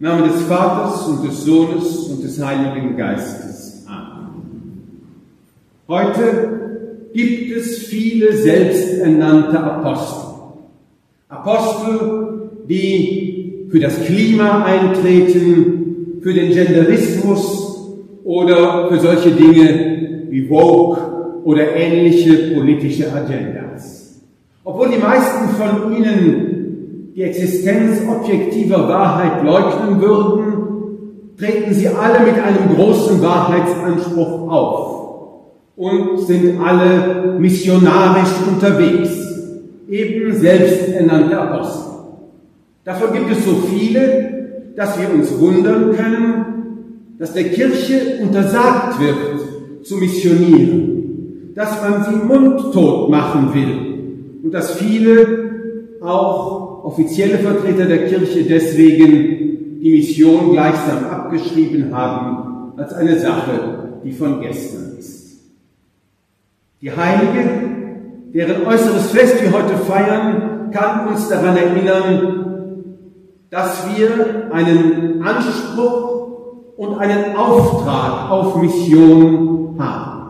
Im Namen des Vaters und des Sohnes und des Heiligen Geistes. Amen. Heute gibt es viele selbsternannte Apostel. Apostel, die für das Klima eintreten, für den Genderismus oder für solche Dinge wie Vogue oder ähnliche politische Agendas. Obwohl die meisten von ihnen die Existenz objektiver Wahrheit leugnen würden, treten sie alle mit einem großen Wahrheitsanspruch auf und sind alle missionarisch unterwegs, eben selbsternannte Apostel. Davon gibt es so viele, dass wir uns wundern können, dass der Kirche untersagt wird, zu missionieren dass man sie mundtot machen will und dass viele, auch offizielle Vertreter der Kirche, deswegen die Mission gleichsam abgeschrieben haben als eine Sache, die von gestern ist. Die Heilige, deren äußeres Fest wir heute feiern, kann uns daran erinnern, dass wir einen Anspruch und einen Auftrag auf Mission haben.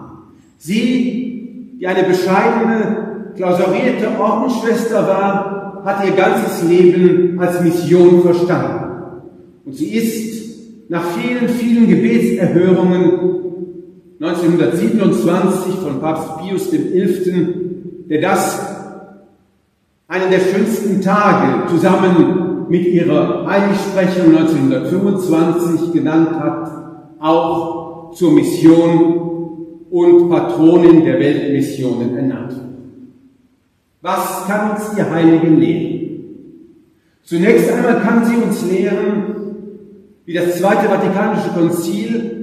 Sie, die eine bescheidene, klausurierte Ordensschwester war, hat ihr ganzes Leben als Mission verstanden. Und sie ist nach vielen, vielen Gebetserhörungen 1927 von Papst Pius XI., der das einen der schönsten Tage zusammen mit ihrer Heiligsprechung 1925 genannt hat, auch zur Mission und Patronin der Weltmissionen ernannt. Was kann uns die Heilige lehren? Zunächst einmal kann sie uns lehren, wie das Zweite Vatikanische Konzil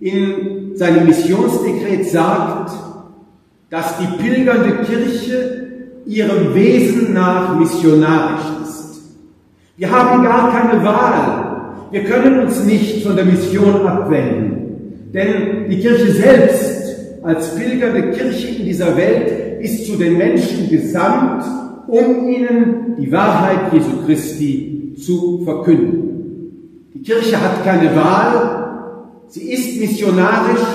in seinem Missionsdekret sagt, dass die pilgernde Kirche ihrem Wesen nach missionarisch ist. Wir haben gar keine Wahl. Wir können uns nicht von der Mission abwenden. Denn die Kirche selbst als pilgernde Kirche in dieser Welt ist zu den Menschen gesandt, um ihnen die Wahrheit Jesu Christi zu verkünden. Die Kirche hat keine Wahl, sie ist missionarisch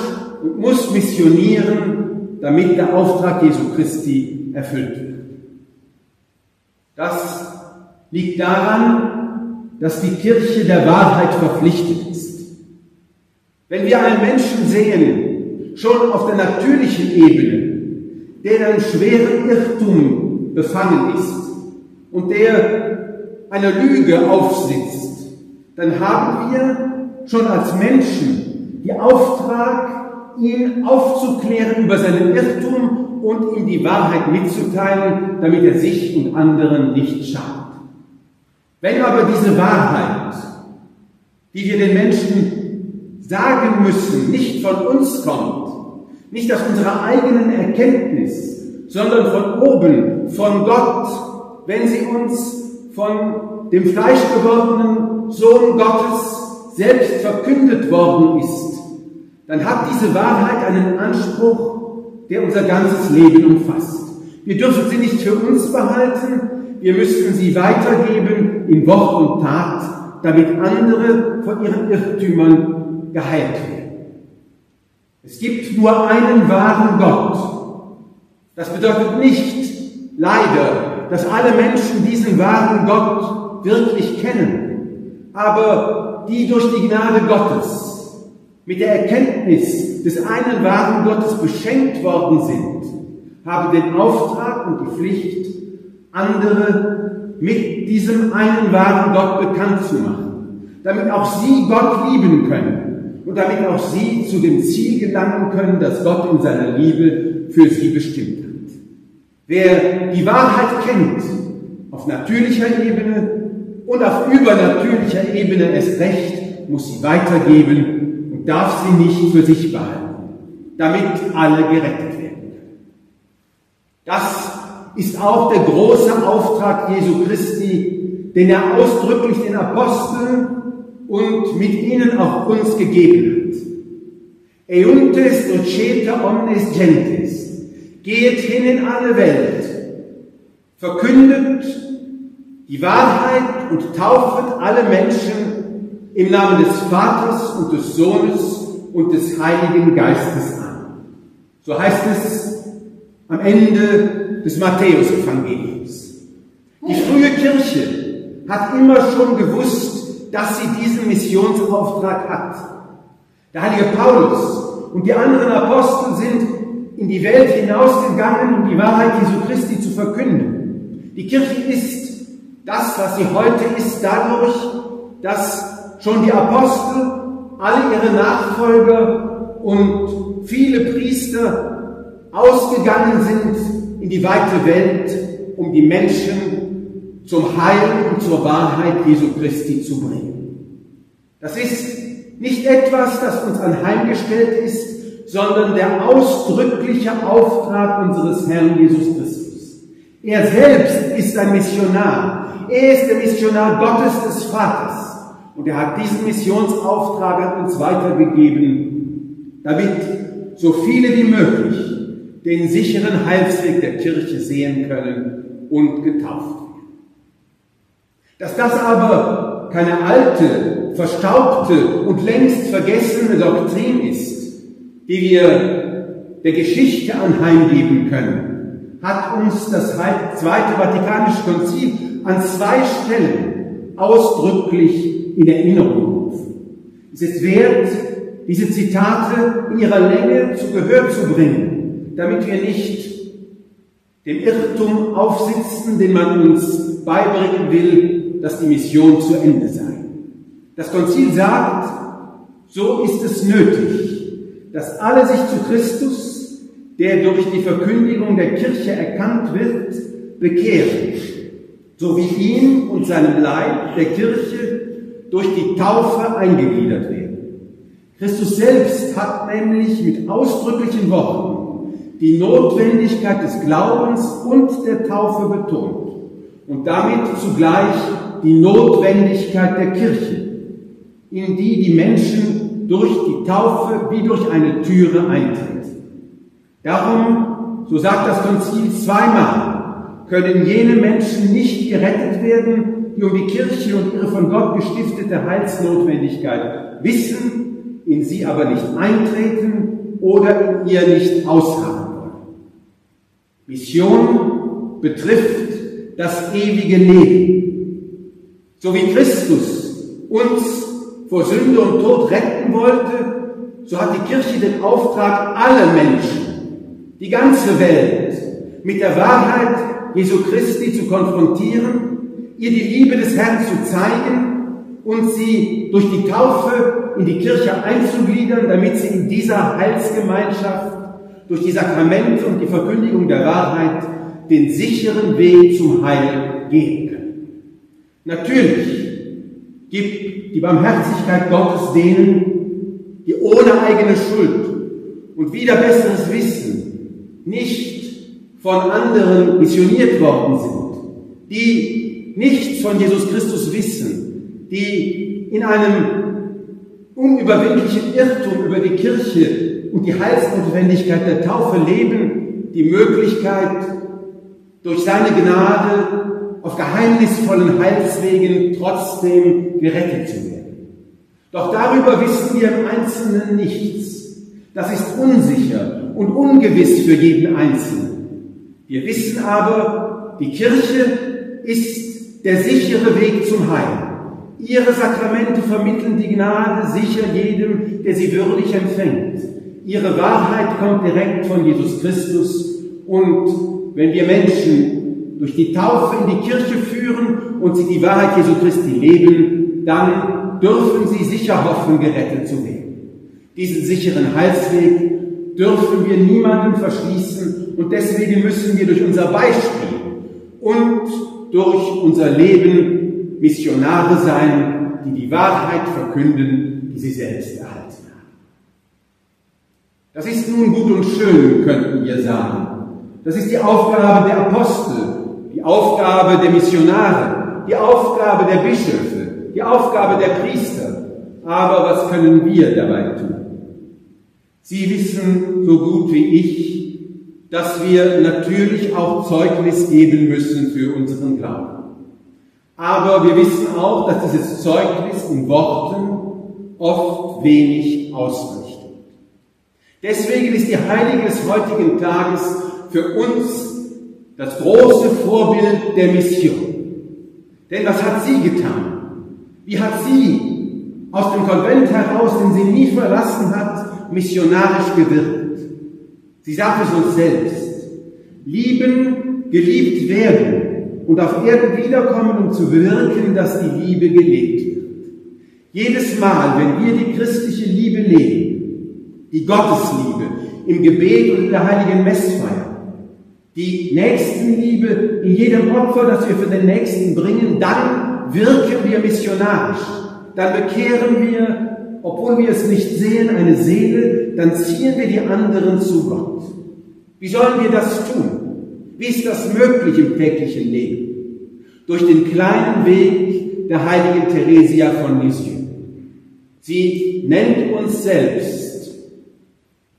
und muss missionieren, damit der Auftrag Jesu Christi erfüllt wird. Das liegt daran, dass die Kirche der Wahrheit verpflichtet ist. Wenn wir einen Menschen sehen, schon auf der natürlichen Ebene, der in einem schweren Irrtum befangen ist und der einer Lüge aufsitzt, dann haben wir schon als Menschen die Auftrag, ihn aufzuklären über seinen Irrtum und ihm die Wahrheit mitzuteilen, damit er sich und anderen nicht schadet. Wenn aber diese Wahrheit, die wir den Menschen sagen müssen, nicht von uns kommt, nicht aus unserer eigenen Erkenntnis, sondern von oben, von Gott, wenn sie uns von dem fleischgewordenen Sohn Gottes selbst verkündet worden ist, dann hat diese Wahrheit einen Anspruch, der unser ganzes Leben umfasst. Wir dürfen sie nicht für uns behalten, wir müssen sie weitergeben in Wort und Tat, damit andere von ihren Irrtümern geheilt werden. Es gibt nur einen wahren Gott. Das bedeutet nicht, leider, dass alle Menschen diesen wahren Gott wirklich kennen. Aber die durch die Gnade Gottes mit der Erkenntnis des einen wahren Gottes beschenkt worden sind, haben den Auftrag und die Pflicht, andere mit diesem einen wahren Gott bekannt zu machen, damit auch sie Gott lieben können und damit auch sie zu dem Ziel gelangen können, das Gott in seiner Liebe für sie bestimmt hat. Wer die Wahrheit kennt, auf natürlicher Ebene und auf übernatürlicher Ebene erst recht, muss sie weitergeben und darf sie nicht für sich behalten, damit alle gerettet werden Das ist auch der große Auftrag Jesu Christi, den er ausdrücklich den Aposteln und mit ihnen auch uns gegeben hat. Euntes docete omnes gentes. Geht hin in alle Welt, verkündet die Wahrheit und taufet alle Menschen im Namen des Vaters und des Sohnes und des Heiligen Geistes an. So heißt es am Ende des Matthäus-Evangeliums. Die frühe Kirche hat immer schon gewusst, dass sie diesen Missionsauftrag hat. Der heilige Paulus und die anderen Apostel sind in die Welt hinausgegangen, um die Wahrheit Jesu Christi zu verkünden. Die Kirche ist das, was sie heute ist, dadurch, dass schon die Apostel, alle ihre Nachfolger und viele Priester ausgegangen sind in die weite Welt, um die Menschen zum Heil und zur Wahrheit Jesu Christi zu bringen. Das ist nicht etwas, das uns anheimgestellt ist, sondern der ausdrückliche Auftrag unseres Herrn Jesus Christus. Er selbst ist ein Missionar. Er ist der Missionar Gottes des Vaters. Und er hat diesen Missionsauftrag an uns weitergegeben, damit so viele wie möglich den sicheren Heilsweg der Kirche sehen können und getauft werden. Dass das aber keine alte, verstaubte und längst vergessene Doktrin ist, die wir der Geschichte anheimgeben können, hat uns das Zweite Vatikanische Konzil an zwei Stellen ausdrücklich in Erinnerung rufen. Es ist wert, diese Zitate in ihrer Länge zu Gehör zu bringen, damit wir nicht dem Irrtum aufsitzen, den man uns beibringen will, dass die Mission zu Ende sei. Das Konzil sagt, so ist es nötig, dass alle sich zu Christus, der durch die Verkündigung der Kirche erkannt wird, bekehren, so wie ihm und seinem Leib der Kirche durch die Taufe eingegliedert werden. Christus selbst hat nämlich mit ausdrücklichen Worten die Notwendigkeit des Glaubens und der Taufe betont und damit zugleich die Notwendigkeit der Kirche, in die die Menschen durch die Taufe wie durch eine Türe eintreten. Darum, so sagt das Konzil zweimal, können jene Menschen nicht gerettet werden, die um die Kirche und ihre von Gott gestiftete Heilsnotwendigkeit wissen, in sie aber nicht eintreten oder in ihr nicht ausharren wollen. Mission betrifft das ewige Leben. So wie Christus uns vor Sünde und Tod retten wollte, so hat die Kirche den Auftrag, alle Menschen, die ganze Welt mit der Wahrheit Jesu Christi zu konfrontieren, ihr die Liebe des Herrn zu zeigen und sie durch die Taufe in die Kirche einzugliedern, damit sie in dieser Heilsgemeinschaft durch die Sakramente und die Verkündigung der Wahrheit den sicheren Weg zum Heil gehen. Natürlich gibt die Barmherzigkeit Gottes denen, die ohne eigene Schuld und wieder besseres Wissen nicht von anderen missioniert worden sind, die nichts von Jesus Christus wissen, die in einem unüberwindlichen Irrtum über die Kirche und die Heilsnotwendigkeit der Taufe leben, die Möglichkeit, durch seine Gnade auf geheimnisvollen Heilswegen trotzdem gerettet zu werden. Doch darüber wissen wir im Einzelnen nichts. Das ist unsicher und ungewiss für jeden Einzelnen. Wir wissen aber, die Kirche ist der sichere Weg zum Heil. Ihre Sakramente vermitteln die Gnade sicher jedem, der sie würdig empfängt. Ihre Wahrheit kommt direkt von Jesus Christus und wenn wir Menschen durch die Taufe in die Kirche führen und sie die Wahrheit Jesu Christi leben, dann dürfen sie sicher hoffen, gerettet zu werden. Diesen sicheren Heilsweg dürfen wir niemandem verschließen und deswegen müssen wir durch unser Beispiel und durch unser Leben Missionare sein, die die Wahrheit verkünden, die sie selbst erhalten haben. Das ist nun gut und schön, könnten wir sagen. Das ist die Aufgabe der Apostel, Aufgabe der Missionare, die Aufgabe der Bischöfe, die Aufgabe der Priester. Aber was können wir dabei tun? Sie wissen so gut wie ich, dass wir natürlich auch Zeugnis geben müssen für unseren Glauben. Aber wir wissen auch, dass dieses Zeugnis in Worten oft wenig ausrichtet. Deswegen ist die Heilige des heutigen Tages für uns das große Vorbild der Mission. Denn was hat sie getan? Wie hat sie aus dem Konvent heraus, den sie nie verlassen hat, missionarisch gewirkt? Sie sagt es uns selbst. Lieben, geliebt werden und auf Erden wiederkommen, um zu wirken, dass die Liebe gelebt wird. Jedes Mal, wenn wir die christliche Liebe leben, die Gottesliebe im Gebet und in der heiligen Messfeier, die Nächstenliebe in jedem Opfer, das wir für den Nächsten bringen, dann wirken wir missionarisch. Dann bekehren wir, obwohl wir es nicht sehen, eine Seele, dann ziehen wir die anderen zu Gott. Wie sollen wir das tun? Wie ist das möglich im täglichen Leben? Durch den kleinen Weg der heiligen Theresia von Lisieux. Sie nennt uns selbst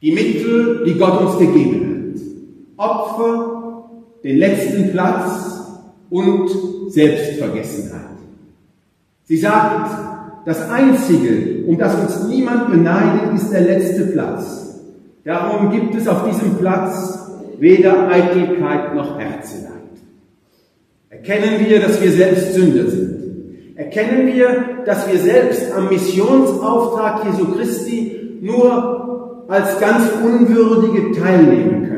die Mittel, die Gott uns gegeben hat. Opfer, den letzten Platz und Selbstvergessenheit. Sie sagt, das Einzige, um das uns niemand beneidet, ist der letzte Platz. Darum gibt es auf diesem Platz weder Eitelkeit noch Herzeleid. Erkennen wir, dass wir selbst Sünder sind. Erkennen wir, dass wir selbst am Missionsauftrag Jesu Christi nur als ganz Unwürdige teilnehmen können.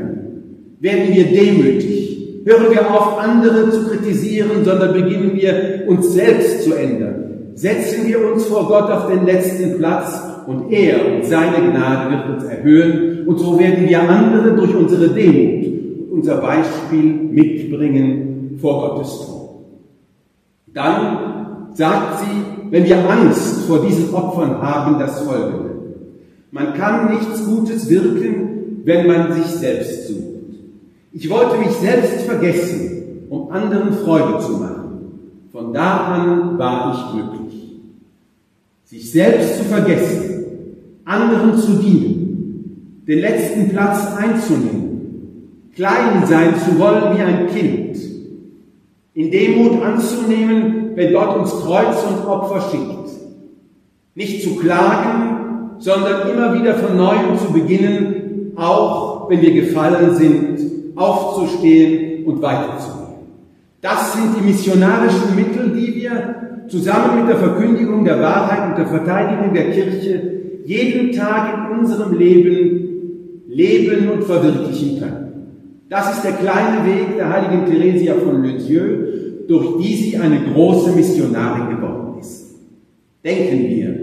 Werden wir demütig. Hören wir auf, andere zu kritisieren, sondern beginnen wir, uns selbst zu ändern. Setzen wir uns vor Gott auf den letzten Platz und er und seine Gnade wird uns erhöhen und so werden wir andere durch unsere Demut, unser Beispiel mitbringen vor Gottes Thron. Dann sagt sie, wenn wir Angst vor diesen Opfern haben, das Folgende. Man kann nichts Gutes wirken, wenn man sich selbst sucht. Ich wollte mich selbst vergessen, um anderen Freude zu machen. Von da an war ich glücklich. Sich selbst zu vergessen, anderen zu dienen, den letzten Platz einzunehmen, klein sein zu wollen wie ein Kind, in Demut anzunehmen, wenn Gott uns Kreuz und Opfer schickt, nicht zu klagen, sondern immer wieder von neuem zu beginnen, auch wenn wir gefallen sind, aufzustehen und weiterzugehen. Das sind die missionarischen Mittel, die wir zusammen mit der Verkündigung der Wahrheit und der Verteidigung der Kirche jeden Tag in unserem Leben leben und verwirklichen können. Das ist der kleine Weg der heiligen Theresia von Lisieux, durch die sie eine große Missionarin geworden ist. Denken wir,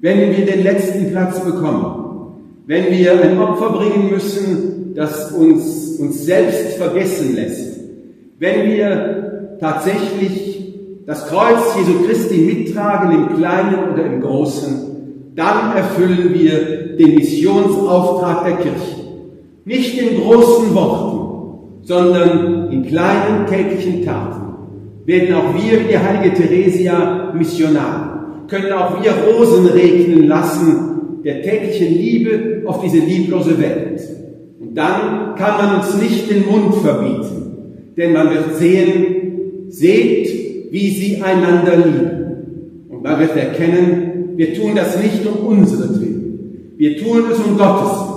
wenn wir den letzten Platz bekommen, wenn wir ein Opfer bringen müssen, das uns, uns selbst vergessen lässt, wenn wir tatsächlich das Kreuz Jesu Christi mittragen, im Kleinen oder im Großen, dann erfüllen wir den Missionsauftrag der Kirche. Nicht in großen Worten, sondern in kleinen täglichen Taten werden auch wir, wie die heilige Theresia, Missionar, können auch wir Rosen regnen lassen der täglichen Liebe auf diese lieblose Welt. Dann kann man uns nicht den Mund verbieten, denn man wird sehen, seht, wie sie einander lieben. Und man wird erkennen, wir tun das nicht um unsere Willen. Wir tun es um Gottes Willen.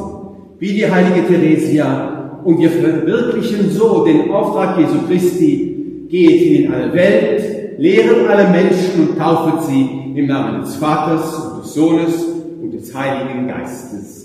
Wie die heilige Theresia. Und wir verwirklichen so den Auftrag Jesu Christi. Geht in alle Welt, lehret alle Menschen und taufet sie im Namen des Vaters und des Sohnes und des Heiligen Geistes.